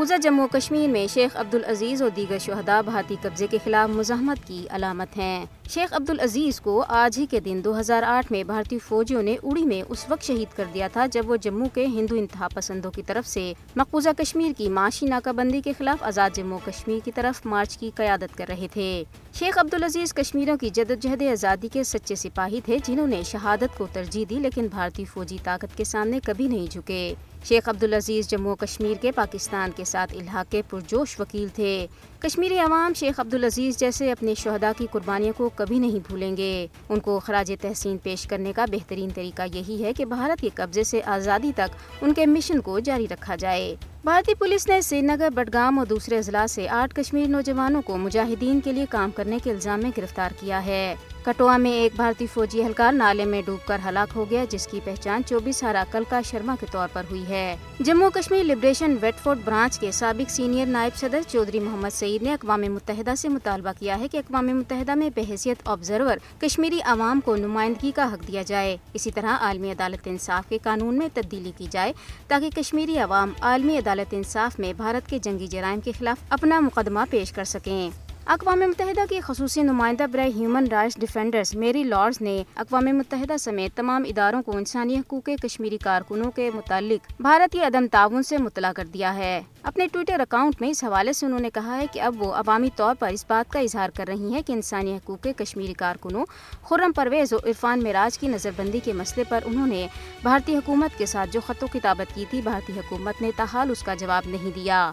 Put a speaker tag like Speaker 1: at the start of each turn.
Speaker 1: مقبوضہ جموں کشمیر میں شیخ عبدالعزیز اور دیگر شہداء بھارتی قبضے کے خلاف مزاحمت کی علامت ہیں۔ شیخ عبدالعزیز کو آج ہی کے دن دو ہزار آٹھ میں بھارتی فوجیوں نے اڑی میں اس وقت شہید کر دیا تھا جب وہ جموں کے ہندو انتہا پسندوں کی طرف سے مقبوضہ کشمیر کی معاشی ناکہ بندی کے خلاف آزاد جموں کشمیر کی طرف مارچ کی قیادت کر رہے تھے۔ شیخ عبدالعزیز کشمیروں کی جدوجہد آزادی کے سچے سپاہی تھے جنہوں نے شہادت کو ترجیح دی، لیکن بھارتی فوجی طاقت کے سامنے کبھی نہیں جھکے۔ شیخ عبدالعزیز جموں کشمیر کے پاکستان کے ساتھ الحاق کے پرجوش وکیل تھے۔ کشمیری عوام شیخ عبدالعزیز جیسے اپنے شہداء کی قربانیوں کو کبھی نہیں بھولیں گے۔ ان کو خراج تحسین پیش کرنے کا بہترین طریقہ یہی ہے کہ بھارت کے قبضے سے آزادی تک ان کے مشن کو جاری رکھا جائے۔ بھارتی پولیس نے سری نگر، بڈگام اور دوسرے اضلاع سے آٹھ کشمیر نوجوانوں کو مجاہدین کے لیے کام کرنے کے الزام میں گرفتار کیا ہے۔ کٹوا میں ایک بھارتی فوجی اہلکار نالے میں ڈوب کر ہلاک ہو گیا، جس کی پہچان چوبیس ہرا کلکا شرما کے طور پر ہوئی ہے۔ Jammu Kashmir liberation wait fort branch کے سابق سینئر نائب صدر چودھری محمد سعید نے اقوام متحدہ سے مطالبہ کیا ہے کہ اقوام متحدہ میں بحیثیت آبزرور کشمیری عوام کو نمائندگی کا حق دیا جائے۔ اسی طرح عالمی عدالت انصاف کے قانون میں تبدیلی کی جائے تاکہ کشمیری عوام عالمی عدالت انصاف میں بھارت کے جنگی جرائم کے خلاف اپنا مقدمہ پیش کر سکیں۔ اقوام متحدہ کی خصوصی نمائندہ برائے ہیومن رائٹس ڈیفینڈرز میری لارڈز نے اقوام متحدہ سمیت تمام اداروں کو انسانی حقوق کشمیری کارکنوں کے متعلق بھارت کی عدم تعاون سے مطلع کر دیا ہے۔ اپنے ٹویٹر اکاؤنٹ میں اس حوالے سے انہوں نے کہا ہے کہ اب وہ عوامی طور پر اس بات کا اظہار کر رہی ہیں کہ انسانی حقوق کشمیری کارکنوں خرم پرویز اور عرفان معراج کی نظر بندی کے مسئلے پر انہوں نے بھارتی حکومت کے ساتھ جو خط و کتابت کی تھی، بھارتی حکومت نے تاحال اس کا جواب نہیں دیا۔